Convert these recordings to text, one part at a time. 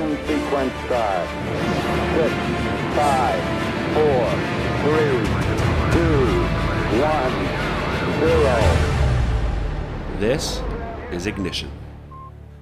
Ignition sequence start. Six, five, four, three, two, one, zero. This is Ignition.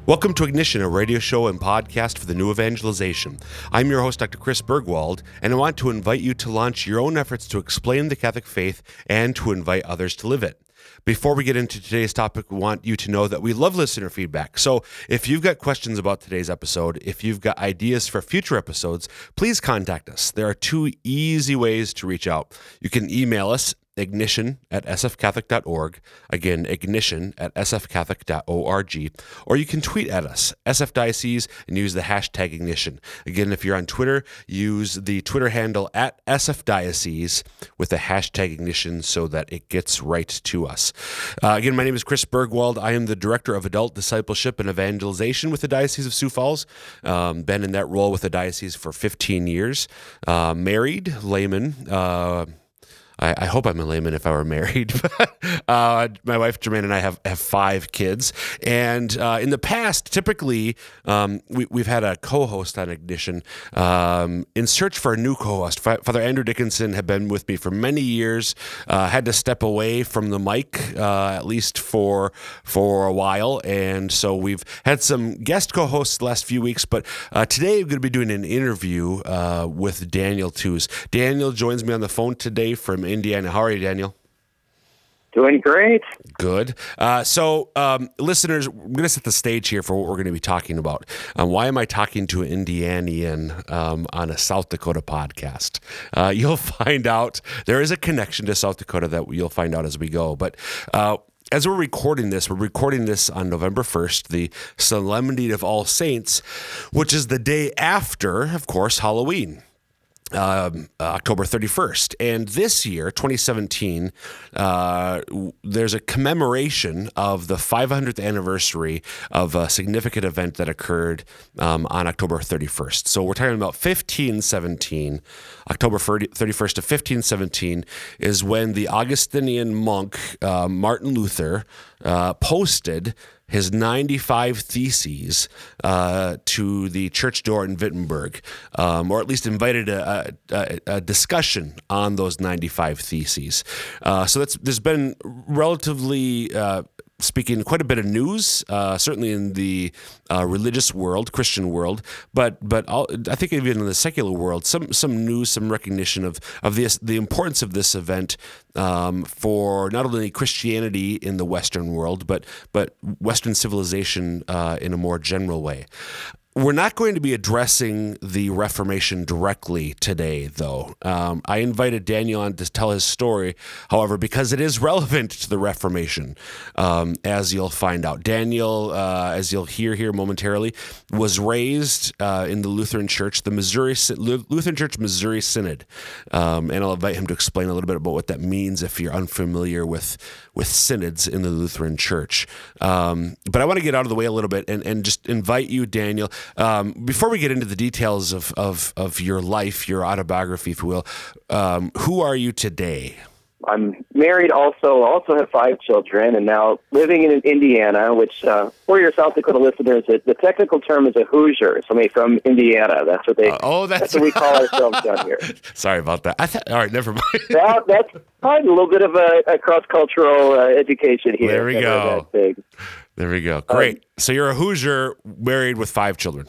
Welcome to Ignition, a radio show and podcast for the new evangelization. I'm your host, Dr. Chris Burgwald, and I want to invite you to launch your own efforts to explain the Catholic faith and to invite others to live it. Before we get into today's topic, we want you to know that we love listener feedback. So if you've got questions about today's episode, if you've got ideas for future episodes, please contact us. There are two easy ways to reach out. You can email us ignition at sfcatholic.org. Again, ignition at sfcatholic.org. Or you can tweet at us, sfdiocese, and use the hashtag ignition. Again, if you're on Twitter, use the Twitter handle at sfdiocese with the hashtag ignition so that it gets right to us. Uh, again, my name is Chris Burgwald. I am the Director of Adult Discipleship and Evangelization with the Diocese of Sioux Falls. Um, been in that role with the diocese for 15 years. Uh, married, layman. Uh, I, I, hope I'm a layman if I were married. uh, my wife Jermaine and I have, have five kids, and uh, in the past, typically um, we, have had a co-host on Ignition. Um, in search for a new co-host, Father Andrew Dickinson had been with me for many years. Uh, had to step away from the mic uh, at least for for a while, and so we've had some guest co-hosts the last few weeks. But uh, today we're going to be doing an interview uh, with Daniel Tews. Daniel joins me on the phone today from Indiana. How are you, Daniel? Doing great. Good. Uh, so, um, listeners, we're going to set the stage here for what we're going to be talking about. Um, why am I talking to an Indianian um, on a South Dakota podcast? Uh, you'll find out there is a connection to South Dakota that you'll find out as we go. But uh, as we're recording this, we're recording this on November 1st, the Solemnity of All Saints, which is the day after, of course, Halloween um, uh, October 31st. And this year, 2017, uh, there's a commemoration of the 500th anniversary of a significant event that occurred um, on October 31st. So we're talking about 1517. October 30, 31st of 1517 is when the Augustinian monk uh, Martin Luther uh, posted his 95 theses uh, to the church door in Wittenberg, um, or at least invited a, a, a, discussion on those 95 theses. Uh, so that's there's been relatively uh, speaking quite a bit of news, uh, certainly in the uh, religious world, Christian world, but but I'll, i think even in the secular world, some some news, some recognition of of this the importance of this event um, for not only Christianity in the Western world, but but Western civilization uh, in a more general way. We're not going to be addressing the Reformation directly today, though. Um, I invited Daniel on to tell his story, however, because it is relevant to the Reformation, um, as you'll find out. Daniel, uh, as you'll hear here momentarily, was raised uh, in the Lutheran Church, the Missouri Lutheran Church Missouri Synod, um, and I'll invite him to explain a little bit about what that means if you're unfamiliar with with synods in the Lutheran Church. Um, but I want to get out of the way a little bit and, and just invite you, Daniel, um, before we get into the details of, of, of, your life, your autobiography, if you will, um, who are you today? I'm married also, also have five children, and now living in Indiana, which uh, for your South Dakota listeners, it, the technical term is a Hoosier, somebody from Indiana. That's what they. Uh, oh, that's, that's what we call ourselves down here. Sorry about that. I thought, all right, never mind. that, that's probably a little bit of a, a cross cultural uh, education here. There we go. There we go. Great. Um, so you're a Hoosier, married with five children.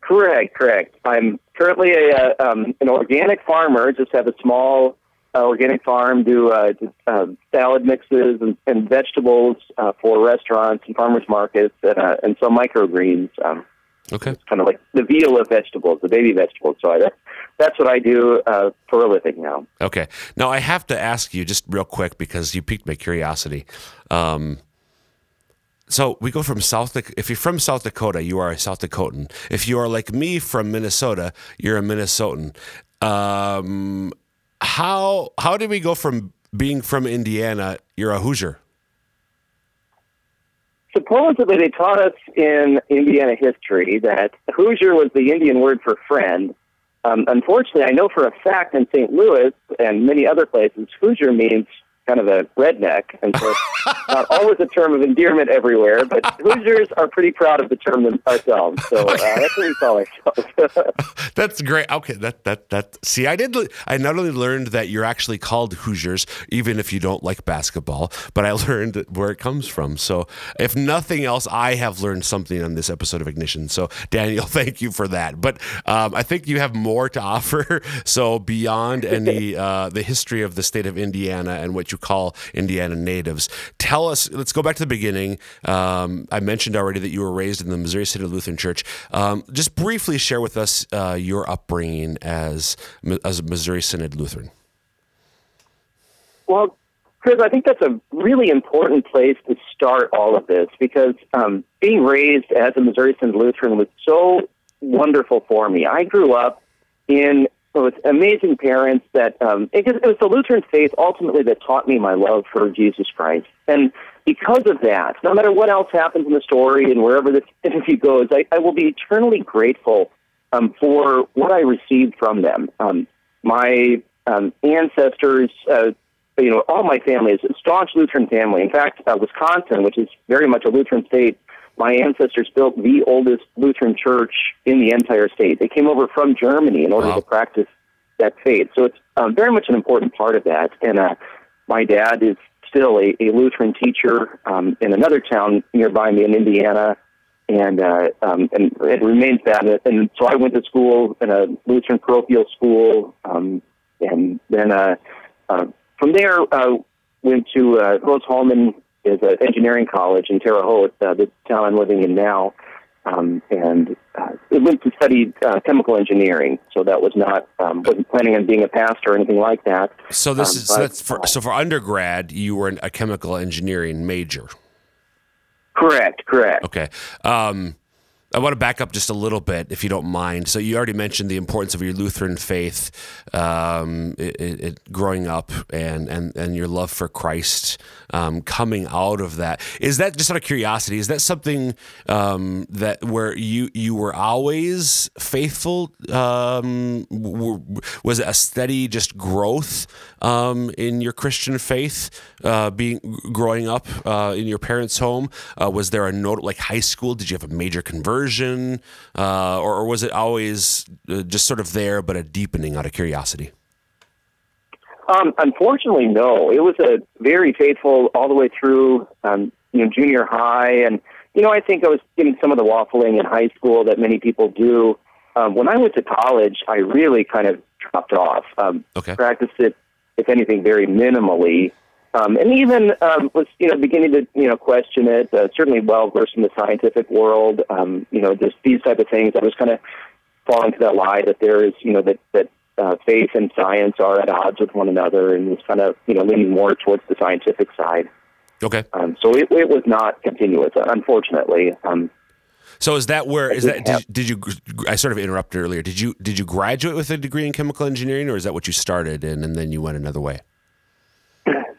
Correct, correct. I'm currently a uh, um, an organic farmer. Just have a small uh, organic farm, do uh, uh, salad mixes and, and vegetables uh, for restaurants and farmers markets, and, uh, and some microgreens. Um, okay. Kind of like the veal of vegetables, the baby vegetables. So I, that's what I do uh, for a living now. Okay. Now I have to ask you just real quick because you piqued my curiosity. Um, so we go from South. Dakota. If you're from South Dakota, you are a South Dakotan. If you are like me from Minnesota, you're a Minnesotan. Um, how how did we go from being from Indiana? You're a Hoosier. Supposedly, they taught us in Indiana history that Hoosier was the Indian word for friend. Um, unfortunately, I know for a fact in St. Louis and many other places, Hoosier means kind of a redneck, and so not always a term of endearment everywhere, but Hoosiers are pretty proud of the term themselves. So uh, that's what we call ourselves. that's great. Okay, that that that. See, I did. I not only learned that you're actually called Hoosiers, even if you don't like basketball, but I learned where it comes from. So, if nothing else, I have learned something on this episode of Ignition. So, Daniel, thank you for that. But um, I think you have more to offer. So, beyond any uh, the history of the state of Indiana and what you call Indiana natives, tell us. Let's go back to the beginning. Um, I mentioned already that you were raised in the Missouri Synod Lutheran Church. Um, just briefly share with us uh, your upbringing as as a Missouri Synod Lutheran. Well, Chris, I think that's a really important place to start all of this because um, being raised as a Missouri Synod Lutheran was so wonderful for me. I grew up in with amazing parents that um, it, it was the Lutheran faith ultimately that taught me my love for Jesus Christ. And because of that, no matter what else happens in the story and wherever this interview goes, I, I will be eternally grateful um, for what I received from them. Um, my um, ancestors, uh, you know, all my family is a staunch Lutheran family. In fact, uh, Wisconsin, which is very much a Lutheran state, my ancestors built the oldest Lutheran church in the entire state. They came over from Germany in order wow. to practice that faith. So it's um, very much an important part of that. And uh, my dad is still a, a Lutheran teacher um, in another town nearby me in Indiana. And uh, um, and it remains that. And so I went to school in a Lutheran parochial school, um, and then uh, uh, from there uh, went to uh, Rose-Hulman is an engineering college in Terre Haute, uh, the town I'm living in now, um, and uh, went to study uh, chemical engineering. So that was not um, wasn't planning on being a pastor or anything like that. So this um, is but, so that's for so for undergrad you were a chemical engineering major. Correct. Correct. Okay. Um, I want to back up just a little bit, if you don't mind. So you already mentioned the importance of your Lutheran faith, um, it, it, growing up, and, and and your love for Christ um, coming out of that. Is that just out of curiosity? Is that something um, that where you you were always faithful? Um, was it a steady just growth um, in your Christian faith, uh, being growing up uh, in your parents' home? Uh, was there a note like high school? Did you have a major conversion? Uh, or, or, was it always uh, just sort of there, but a deepening out of curiosity? Um, unfortunately, no. It was a very faithful all the way through, um, you know, junior high, and you know, I think I was getting some of the waffling in high school that many people do. Um, when I went to college, I really kind of dropped off. Um, okay. Practiced it, if anything, very minimally. Um, and even um, was you know beginning to you know question it. Uh, certainly well versed in the scientific world. Um, you know, just these type of things. I was kind of falling to that lie that there is you know that that uh, faith and science are at odds with one another, and was kind of you know leaning more towards the scientific side. Okay. Um, so it, it was not continuous, unfortunately. Um, so is that where is that? Did, did, you? I sort of interrupted earlier. Did you did you graduate with a degree in chemical engineering, or is that what you started in, and then you went another way?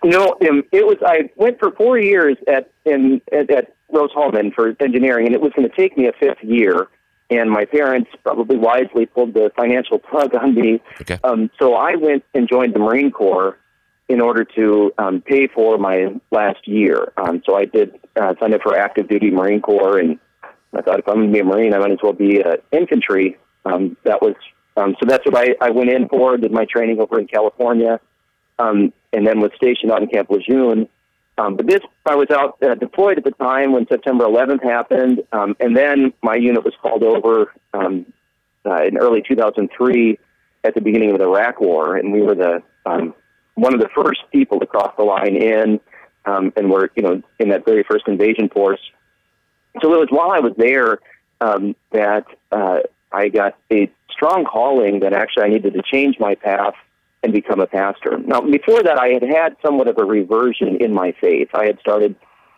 No, um, it was. I went for four years at in at, at Rose-Hulman for engineering, and it was going to take me a fifth year. And my parents probably wisely pulled the financial plug on me. Okay. Um, so I went and joined the Marine Corps in order to um, pay for my last year. Um, so I did uh, sign up for active duty Marine Corps, and I thought if I'm going to be a Marine, I might as well be uh, infantry. Um, that was um, so that's what I, I went in for. Did my training over in California um, and then was stationed out in Camp Lejeune. Um, but this, I was out uh, deployed at the time when September 11th happened, um, and then my unit was called over um, uh, in early 2003 at the beginning of the Iraq War, and we were the um, one of the first people to cross the line in, um, and were you know in that very first invasion force. So it was while I was there um, that uh, I got a strong calling that actually I needed to change my path and become a pastor. Now, before that, I had had somewhat of a reversion in my faith. I had started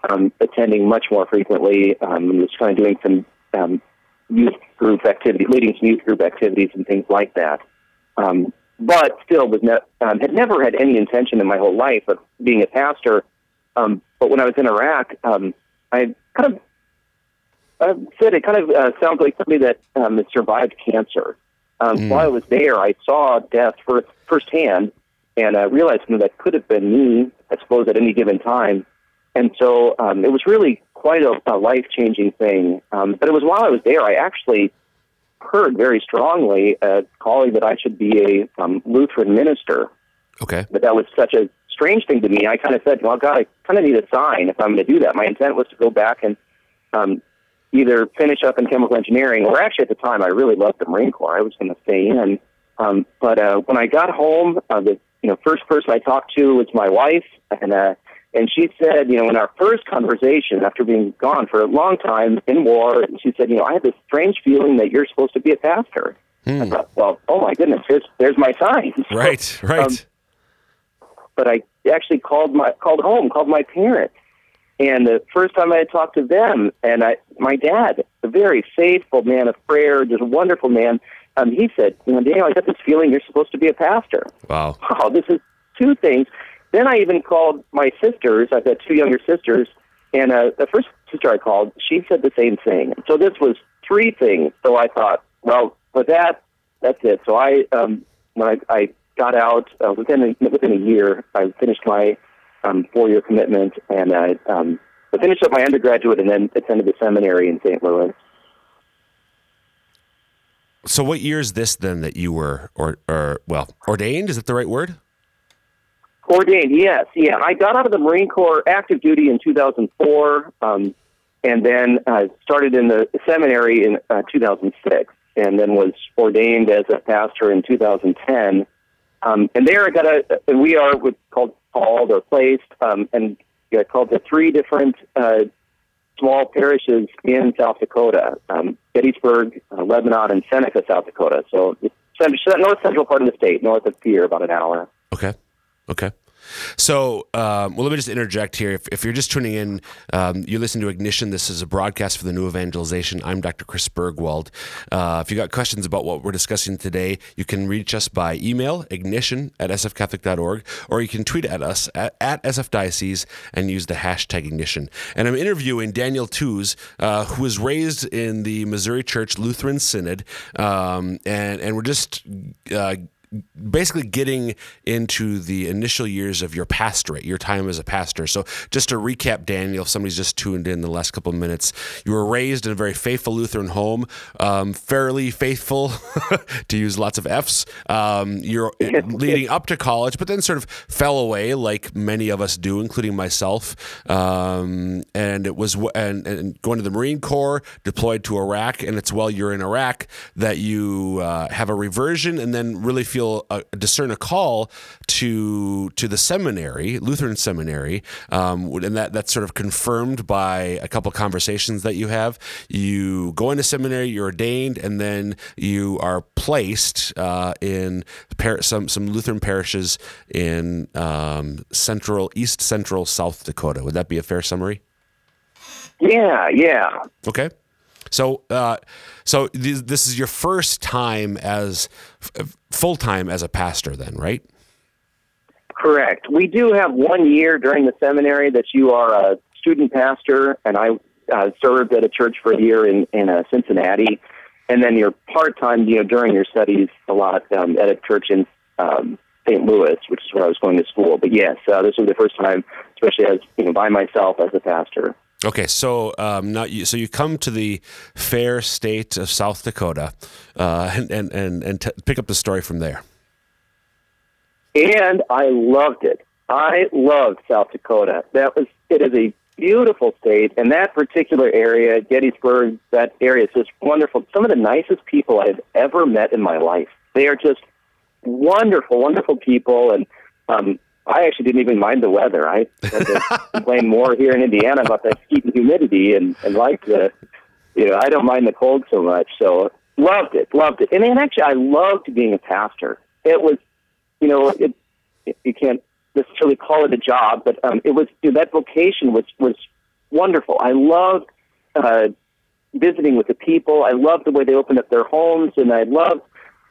um, attending much more frequently um, and was kind of doing some um, youth group activity, leading some youth group activities and things like that. Um, but still, was ne- um, had never had any intention in my whole life of being a pastor. Um, but when I was in Iraq, um, I kind of uh, said it kind of uh, sounds like somebody that um, had survived cancer. Um, mm. While I was there, I saw death first, firsthand, and I realized you know, that could have been me, I suppose, at any given time. and so um, it was really quite a, a life changing thing. Um, but it was while I was there, I actually heard very strongly a calling that I should be a um, Lutheran minister. Okay. But that was such a strange thing to me. I kind of said, "Well, God, I kind of need a sign if I'm going to do that." My intent was to go back and um, either finish up in chemical engineering, or actually at the time, I really loved the Marine Corps. I was going to stay in. Um, but uh, when I got home, uh, the you know first person I talked to was my wife, and uh, and she said, you know, in our first conversation after being gone for a long time in war, and she said, you know, I have this strange feeling that you're supposed to be a pastor. Hmm. I thought, well, oh my goodness, there's there's my sign. Right. Right. um, but I actually called my called home, called my parents, and the first time I had talked to them, and I my dad, a very faithful man of prayer, just a wonderful man, um, he said, you know, Daniel, I got this feeling you're supposed to be a pastor. wow. Wow, this is two things. Then I even called my sisters. I've got two younger sisters, and uh, the first sister I called, she said the same thing. So this was three things. So I thought, well, with that, that's it. So I, um, when I, I got out uh, within a, within a year, I finished my um, four year commitment, and I, um, I finished up my undergraduate, and then attended the seminary in St. Louis. So what year is this then that you were or or well ordained? Is that the right word? Ordained, yes, yeah. I got out of the Marine Corps active duty in 2004, um, and then uh, started in the seminary in uh, 2006, and then was ordained as a pastor in 2010. Um, and there I got a, we are called called or placed, um, and yeah, called the three different uh, small parishes in South Dakota, um, Gettysburg, uh, Lebanon, and Seneca, South Dakota. So north central part of the state, north of Pierre, about an hour. Okay. Okay. So, um, well, let me just interject here. If, if you're just tuning in, um, you listen to Ignition. This is a broadcast for the New Evangelization. I'm Dr. Chris Burgwald. Uh, if you got questions about what we're discussing today, you can reach us by email, ignition at sfcatholic.org, or you can tweet at us at, at sfdiocese and use the hashtag ignition. And I'm interviewing Daniel Tews, uh, who was raised in the Missouri Church Lutheran Synod, um, and, and we're just uh, basically getting into the initial years of your pastorate, your time as a pastor. So, just to recap, Daniel, if somebody's just tuned in the last couple of minutes, you were raised in a very faithful Lutheran home, um, fairly faithful, to use lots of F's. Um, you're leading up to college, but then sort of fell away, like many of us do, including myself. Um, and it was and, and going to the Marine Corps, deployed to Iraq, and it's while you're in Iraq that you uh, have a reversion, and then really feel uh, discern a call to to the seminary, Lutheran seminary, um, and that that's sort of confirmed by a couple conversations that you have. You go into seminary, you're ordained, and then you are placed uh, in par- some some Lutheran parishes in um, central, east central South Dakota. Would that be a fair summary? Yeah, yeah. Okay. So, uh, so th- this is your first time as f- full time as a pastor, then, right? Correct. We do have one year during the seminary that you are a student pastor, and I uh, served at a church for a year in in uh, Cincinnati, and then you're part time, you know, during your studies a lot um, at a church in um, St. Louis, which is where I was going to school. But yes, uh, this was the first time, especially as you know, by myself as a pastor. Okay, so um, now you, so you come to the fair state of South Dakota, uh, and and and, and t- pick up the story from there. and I loved it. I loved South Dakota. That was it is a beautiful state, and that particular area, Gettysburg, that area is just wonderful. Some of the nicest people I've ever met in my life. They are just wonderful, wonderful people, and um, I actually didn't even mind the weather. I had to complain more here in Indiana about the heat and humidity, and and like the, you know, I don't mind the cold so much. So loved it, loved it, and actually I loved being a pastor. It was you know, it, it, you can't necessarily call it a job, but um, it was you know, that vocation was was wonderful. I loved uh, visiting with the people. I loved the way they opened up their homes, and I loved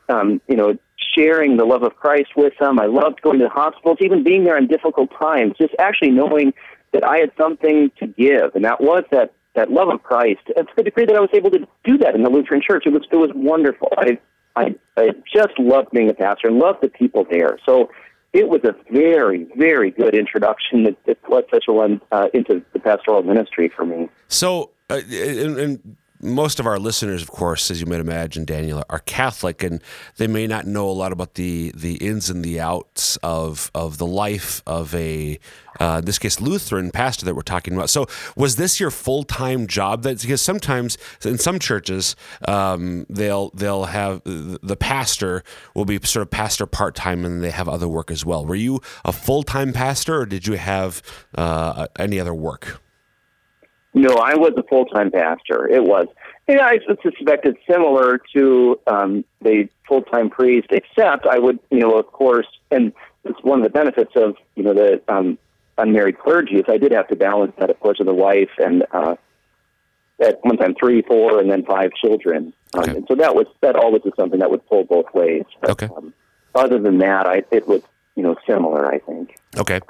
um, you know sharing the love of Christ with them. I loved going to the hospitals, even being there in difficult times. Just actually knowing that I had something to give, and that was that that love of Christ. To the degree that I was able to do that in the Lutheran Church, it was it was wonderful. I I, I just loved being a pastor and loved the people there. So it was a very, very good introduction that, that led such a one uh, into the pastoral ministry for me. So, uh, and, and most of our listeners, of course, as you might imagine, Daniel, are Catholic, and they may not know a lot about the the ins and the outs of of the life of a, uh, in this case, Lutheran pastor that we're talking about. So, was this your full time job? That because sometimes in some churches um, they'll they'll have the pastor will be sort of pastor part time, and they have other work as well. Were you a full time pastor, or did you have uh, any other work? No, I was a full time pastor. It was. Yeah, I suspect it's similar to um, the full time priest, except I would, you know, of course, and it's one of the benefits of, you know, the um, unmarried clergy is I did have to balance that, of course, with a wife and uh, at one time three, four, and then five children. Um. And so that was that always was something that would pull both ways. But, okay. Um, other than that, I it was you know similar. I think. Okay,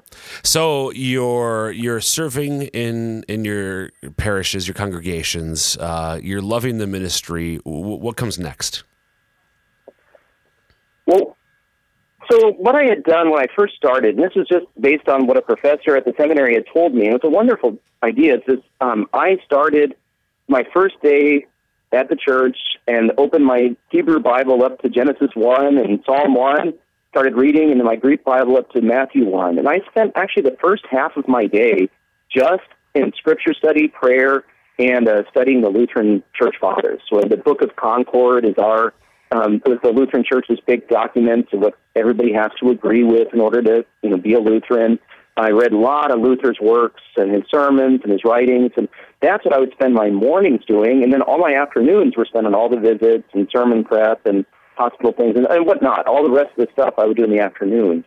so you're you're serving in in your parishes, your congregations. Uh, you're loving the ministry. W- what comes next? Well, so what I had done when I first started, and this was just based on what a professor at the seminary had told me, and it's a wonderful idea. Is um, I started my first day at the church and opened my Hebrew Bible up to Genesis one and Psalm one started reading into my Greek Bible up to Matthew 1. And I spent actually the first half of my day just in scripture study, prayer, and uh, studying the Lutheran Church Fathers. So the Book of Concord is our, um, was the Lutheran Church's big document of what everybody has to agree with in order to, you know, be a Lutheran. I read a lot of Luther's works and his sermons and his writings, and that's what I would spend my mornings doing. And then all my afternoons were spent on all the visits and sermon prep and hospital things and, and whatnot. All the rest of the stuff I would do in the afternoons.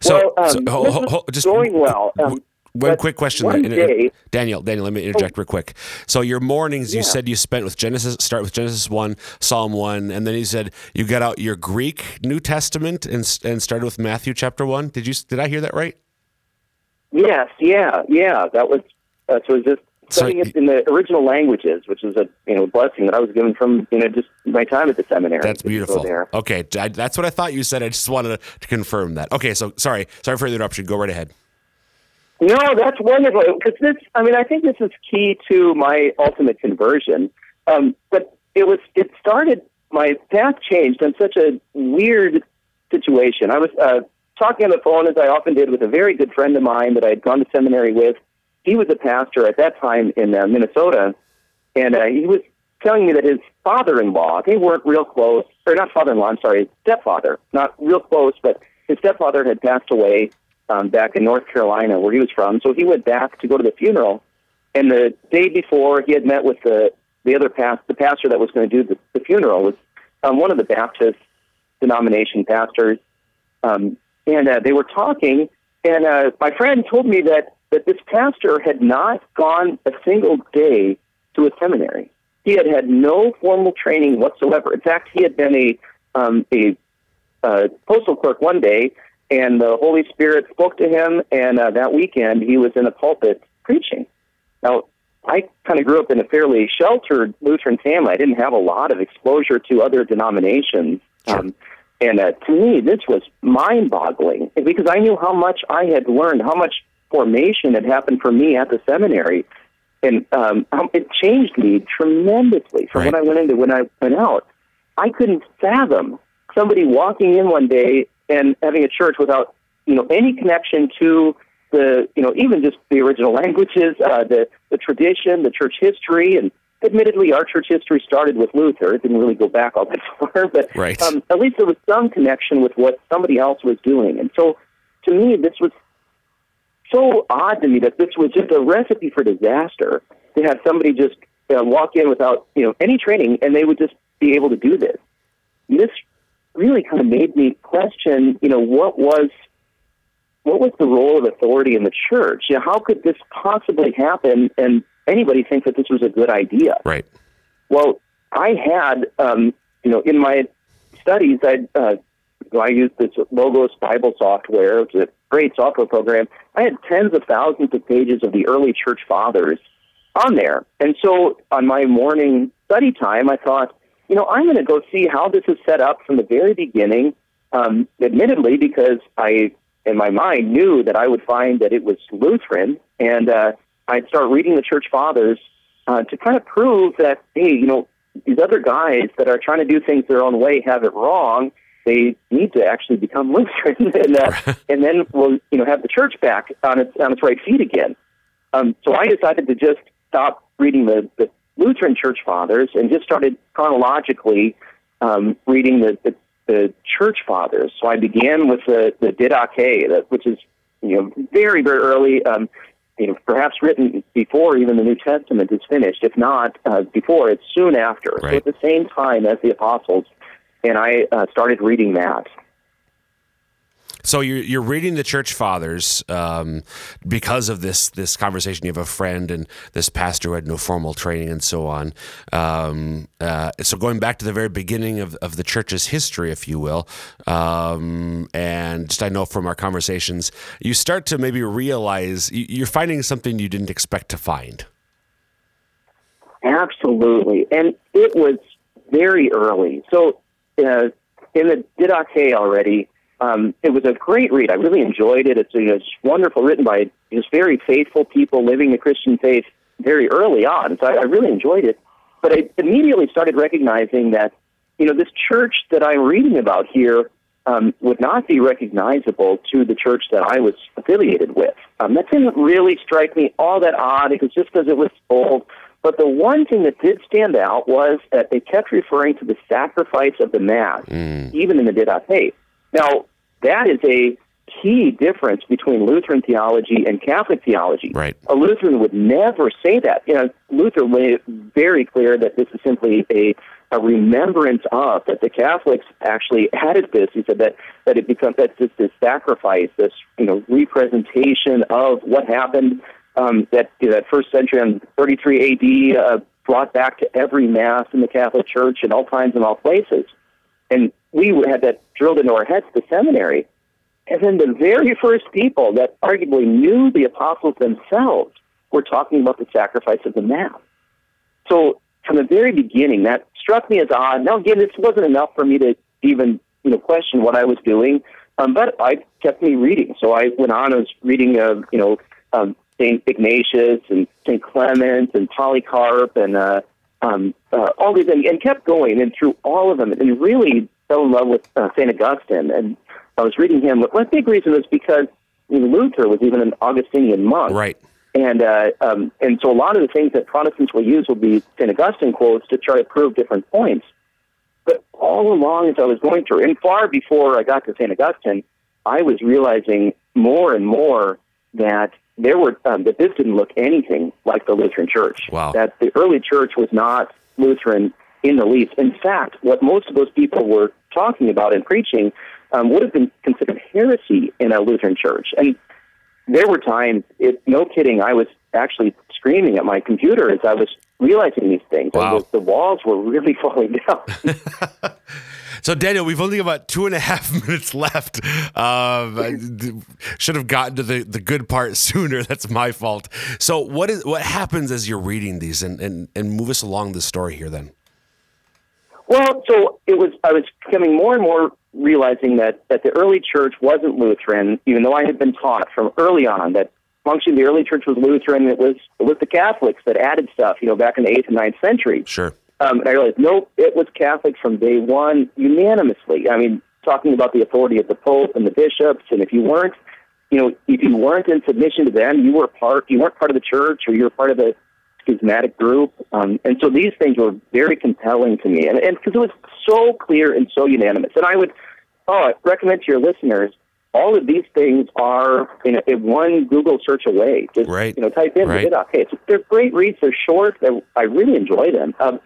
So, well, um, so ho, ho, ho, just going well. Um, one quick question, one day, Daniel. Daniel, let me interject oh, real quick. So your mornings, you said you spent with Genesis. Start with Genesis one, Psalm one, and then you said you got out your Greek New Testament and and started with Matthew chapter one. Did you? Did I hear that right? Yes. Yeah. Yeah. That was. Uh, so just studying so, it in the original languages, which is a you know blessing that I was given from you know just my time at the seminary. That's beautiful. Okay, I, that's what I thought you said. I just wanted to confirm that. Okay, so sorry, sorry for the interruption. Go right ahead. No, that's wonderful because this. I mean, I think this is key to my ultimate conversion. Um, but it was. It started. My path changed in such a weird situation. I was uh, talking on the phone as I often did with a very good friend of mine that I had gone to seminary with he was a pastor at that time in uh, Minnesota, and uh, he was telling me that his father-in-law, they weren't real close, or not father-in-law, I'm sorry, stepfather, not real close, but his stepfather had passed away um, back in North Carolina, where he was from. So he went back to go to the funeral, and the day before, he had met with the the other past the pastor that was going to do the, the funeral was um, one of the Baptist denomination pastors, um, and uh, they were talking. And uh, my friend told me that that this pastor had not gone a single day to a seminary. He had had no formal training whatsoever. In fact, he had been a um, a uh, postal clerk one day, and the Holy Spirit spoke to him, and uh, that weekend he was in a pulpit preaching. Now, I kind of grew up in a fairly sheltered Lutheran family. I didn't have a lot of exposure to other denominations. Sure. Um, and uh, to me, this was mind boggling because I knew how much I had learned, how much formation had happened for me at the seminary, and um, it changed me tremendously from right. when I went into when I went out. I couldn't fathom somebody walking in one day and having a church without you know any connection to the you know even just the original languages, uh, the the tradition, the church history, and admittedly our church history started with Luther. It didn't really go back all that far, but right. um, at least there was some connection with what somebody else was doing. And so, to me, this was so odd to me that this was just a recipe for disaster to have somebody just uh, walk in without you know any training and they would just be able to do this. And this really kind of made me question, you know, what was what was the role of authority in the church? You know, how could this possibly happen and anybody think that this was a good idea? Right. Well, I had, um, you know, in my studies, I uh, I used this Logos Bible software. It's a great software program. I had tens of thousands of pages of the early church fathers on there. And so on my morning study time, I thought, you know, I'm going to go see how this is set up from the very beginning. Um, admittedly, because I, in my mind, knew that I would find that it was Lutheran, and uh, I'd start reading the Church Fathers uh, to kind of prove that, hey, you know, these other guys that are trying to do things their own way have it wrong. They need to actually become Lutheran, and, uh, and then we'll, you know, have the church back on its on its right feet again. Um, so I decided to just stop reading the, the Lutheran Church Fathers and just started chronologically um, reading the, the, the Church Fathers. So I began with the, the Didache, which is you know very very early. Um, you know, perhaps written before even the New Testament is finished. If not uh, before, it's soon after. Right. So at the same time as the apostles, and I uh, started reading that. So you're you're reading the church fathers um, because of this this conversation. You have a friend and this pastor who had no formal training and so on. Um, uh, so going back to the very beginning of, of the church's history, if you will, um, and just I know from our conversations, you start to maybe realize you- you're finding something you didn't expect to find. Absolutely, and it was very early. So uh, in the Didache already, um, it was a great read. I really enjoyed it. It's, you know, it's wonderful, written by just very faithful people living the Christian faith very early on. So I, I really enjoyed it. But I immediately started recognizing that, you know, this church that I'm reading about here um, would not be recognizable to the church that I was affiliated with. Um, that didn't really strike me all that odd. It was just because it was old. But the one thing that did stand out was that they kept referring to the sacrifice of the Mass, mm. even in the Didache. Now, that is a key difference between Lutheran theology and Catholic theology. Right. A Lutheran would never say that. You know, Luther made it very clear that this is simply a a remembrance of that the Catholics actually added this. He said that that it becomes that's just this sacrifice, this you know representation of what happened um, that you know, that first century on 33 AD uh, brought back to every mass in the Catholic Church in all times and all places. And we had that drilled into our heads at the seminary. And then the very first people that arguably knew the apostles themselves were talking about the sacrifice of the Mass. So from the very beginning, that struck me as odd. Now, again, this wasn't enough for me to even you know question what I was doing, um, but I kept me reading. So I went on. I was reading, uh, you know, um, Saint Ignatius and Saint Clement and Polycarp and uh, um, uh, all these, and, and kept going. And through all of them, and really fell in love with uh, Saint Augustine. And I was reading him. One big reason was because Luther was even an Augustinian monk, Right. and uh, um, and so a lot of the things that Protestants will use will be St. Augustine quotes to try to prove different points. But all along, as I was going through, and far before I got to St. Augustine, I was realizing more and more that there were um, that this didn't look anything like the Lutheran Church. Wow. That the early church was not Lutheran in the least. In fact, what most of those people were talking about and preaching um, would have been considered heresy in a Lutheran church. And there were times, it, no kidding, I was actually screaming at my computer as I was realizing these things. Wow. And the, the walls were really falling down. So Daniel, we've only got two and a half minutes left. Um, should have gotten to the, the good part sooner. That's my fault. So what is what happens as you're reading these and, and, and move us along the story here then? Well, so it was. I was becoming more and more realizing that that the early church wasn't Lutheran, even though I had been taught from early on that functionally the early church was Lutheran. It was it was the Catholics that added stuff, you know, back in the eighth and ninth century. Sure. Um, and I realized, nope, it was Catholic from day one, unanimously. I mean, talking about the authority of the Pope and the bishops, and if you weren't, you know, if you weren't in submission to them, you were part, you weren't part of the church, or you were part of the schismatic group. Um, and so these things were very compelling to me, and because it was so clear and so unanimous. And I would, oh, I recommend to your listeners, all of these things are in, a, in one Google search away. Just Right. you know, type in Right. okay. It's, they're great reads. They're short. They're, I really enjoy them. Um,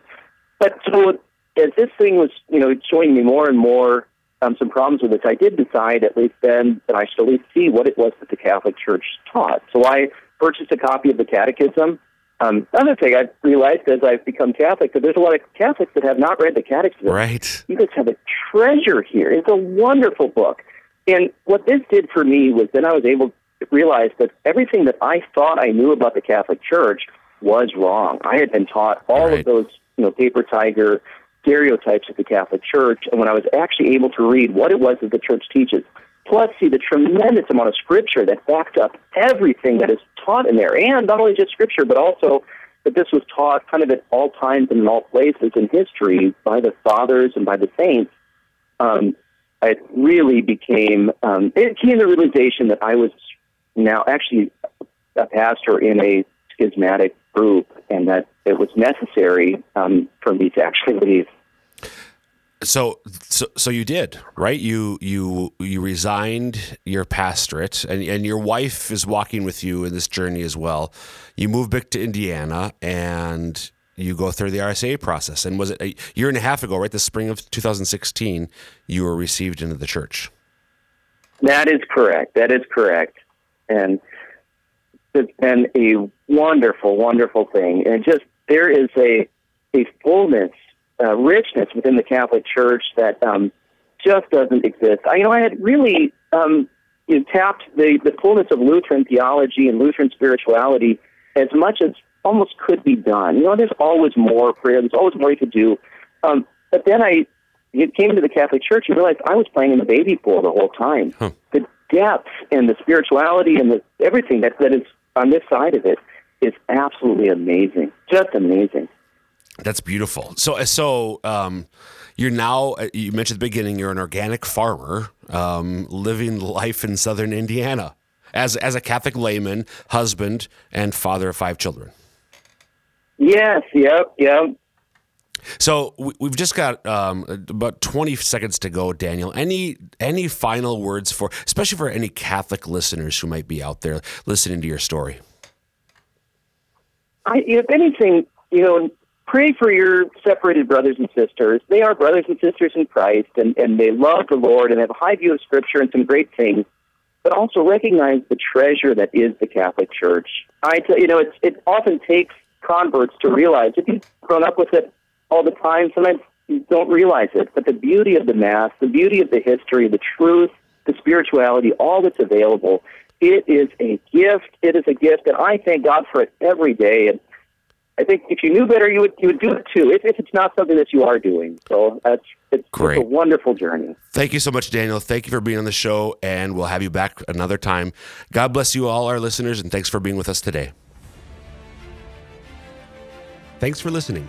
but so as this thing was, you know, showing me more and more um, some problems with it, I did decide at least then that I should at least see what it was that the Catholic Church taught. So I purchased a copy of the Catechism. Um, another thing I realized as I've become Catholic that there's a lot of Catholics that have not read the Catechism. Right. You guys have a treasure here. It's a wonderful book. And what this did for me was then I was able to realize that everything that I thought I knew about the Catholic Church was wrong. I had been taught all Right. of those, you know, paper tiger stereotypes of the Catholic Church, and when I was actually able to read what it was that the Church teaches, plus see the tremendous amount of Scripture that backed up everything that is taught in there, and not only just Scripture, but also that this was taught kind of at all times and in all places in history by the fathers and by the saints. Um, it really became um, it came to the realization that I was now actually a pastor in a schismatic group, and that it was necessary um, for me to actually leave. So, so, so you did, right? You, you, you resigned your pastorate, and and your wife is walking with you in this journey as well. You moved back to Indiana, and you go through the RCIA process. And was it a year and a half ago, right? The spring of 2016, you were received into the church. That is correct. That is correct. And it's been a wonderful, wonderful thing. And just there is a a fullness uh, richness within the Catholic Church that um, just doesn't exist. I, you know, I had really um, you know, tapped the, the fullness of Lutheran theology and Lutheran spirituality as much as almost could be done. You know, there's always more prayer. There's always more you could do. Um, but then I it came to the Catholic Church and realized I was playing in the baby pool the whole time. Huh. The depth and the spirituality and the everything that that is on this side of it is absolutely amazing. Just amazing. That's beautiful. So, so um, you're now. uh, You mentioned at the beginning you're an organic farmer um, living life in southern Indiana as as a Catholic layman, husband, and father of five children. Yes, yep, yep. So we- we've just got um, about 20 seconds to go, Daniel. Any any final words for, especially for any Catholic listeners who might be out there listening to your story? I, if anything, you know, pray for your separated brothers and sisters. They are brothers and sisters in Christ, and, and they love the Lord and have a high view of Scripture and some great things. But also recognize the treasure that is the Catholic Church. I tell you know, it's, it often takes converts to realize if you've grown up with it all the time, sometimes you don't realize it. But the beauty of the Mass, the beauty of the history, the truth, the spirituality, all that's available, it is a gift. It is a gift, and I thank God for it every day. And I think if you knew better, you would you would do it too. If, if it's not something that you are doing, so that's it's, it's a wonderful journey. Thank you so much, Daniel. Thank you for being on the show, and we'll have you back another time. God bless you all, our listeners, and thanks for being with us today. Thanks for listening.